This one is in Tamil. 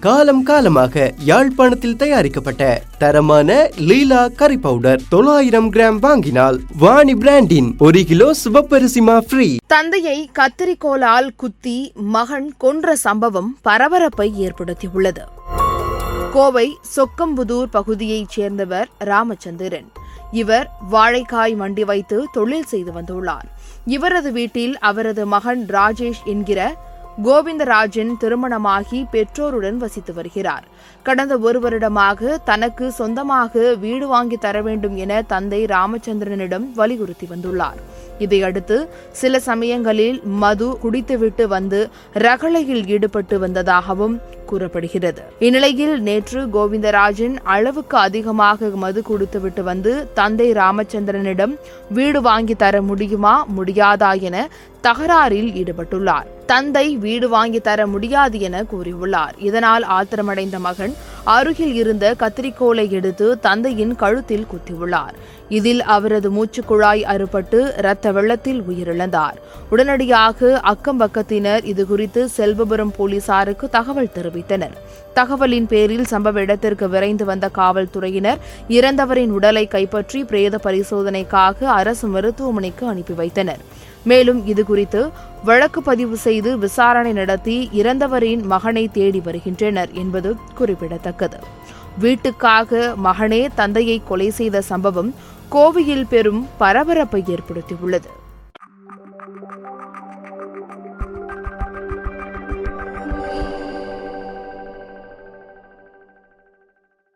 காலம் காலமாக யாழ்ப்பாணத்தில் தயாரிக்கப்பட்ட தரமான லீலா கறி பவுடர் தொள்ளாயிரம் கிராம் வாங்கினால் வாணி பிராண்டின் ஒரு கிலோ சிவப்பரிசிமா ஃப்ரீ தந்தையை கத்தரிக்கோலால் குத்தி மகன் கொன்ற சம்பவம் பரபரப்பை ஏற்படுத்தியுள்ளது. கோவை சொக்கம்புதூர் பகுதியைச் சேர்ந்தவர் ராமச்சந்திரன். இவர் வாழைக்காய் மண்டி வைத்து தொழில் செய்து வந்துள்ளார். இவரது வீட்டில் அவரது மகன் ராஜேஷ் என்கிற கோவிந்தராஜன் திருமணமாகி பெற்றோருடன் வசித்து வருகிறார். கடந்த ஒரு வருடமாக தனக்கு சொந்தமாக வீடு வாங்கி தர வேண்டும் என தந்தை ராமச்சந்திரனிடம் வலியுறுத்தி வந்துள்ளார். இதையடுத்து சில சமயங்களில் மது குடித்துவிட்டு வந்து ரகளையில் ஈடுபட்டு வந்ததாகவும் கூறப்படுகிறது. இந்நிலையில் நேற்று கோவிந்தராஜன் அளவுக்கு அதிகமாக மது கொடுத்துவிட்டு வந்து தந்தை ராமச்சந்திரனிடம் வீடு வாங்கி தர முடியுமா முடியாதா என தகராறில் ஈடுபட்டுள்ளார். தந்தை வீடு வாங்கி தர முடியாது என கூறியுள்ளார். இதனால் ஆத்திரமடைந்த மகன் அருகில் இருந்த கத்திரிக்கோலை எடுத்து தந்தையின் கழுத்தில் குத்தியுள்ளார். இதில் அவரது மூச்சுக்குழாய் அறுபட்டு இரத்த வெள்ளத்தில் உயிரிழந்தார். உடனடியாக அக்கம் பக்கத்தினர் இதுகுறித்து செல்வபுரம் போலீசாருக்கு தகவல் தெரிவித்தனர். தகவலின் பேரில் சம்பவ இடத்திற்கு விரைந்து வந்த காவல்துறையினர் இறந்தவரின் உடலை கைப்பற்றி பிரேத பரிசோதனைக்காக அரசு மருத்துவமனைக்கு அனுப்பி வைத்தனர். மேலும் இதுகுறித்து வழக்கு பதிவு செய்து விசாரணை நடத்தி இறந்தவரின் மகனை தேடி வருகின்றனர் என்பது குறிப்பிடத்தக்கது. வீட்டுக்காக மகனே தந்தையை கொலை செய்த சம்பவம் கோவையில் பெரும் பரபரப்பை ஏற்படுத்தியுள்ளது.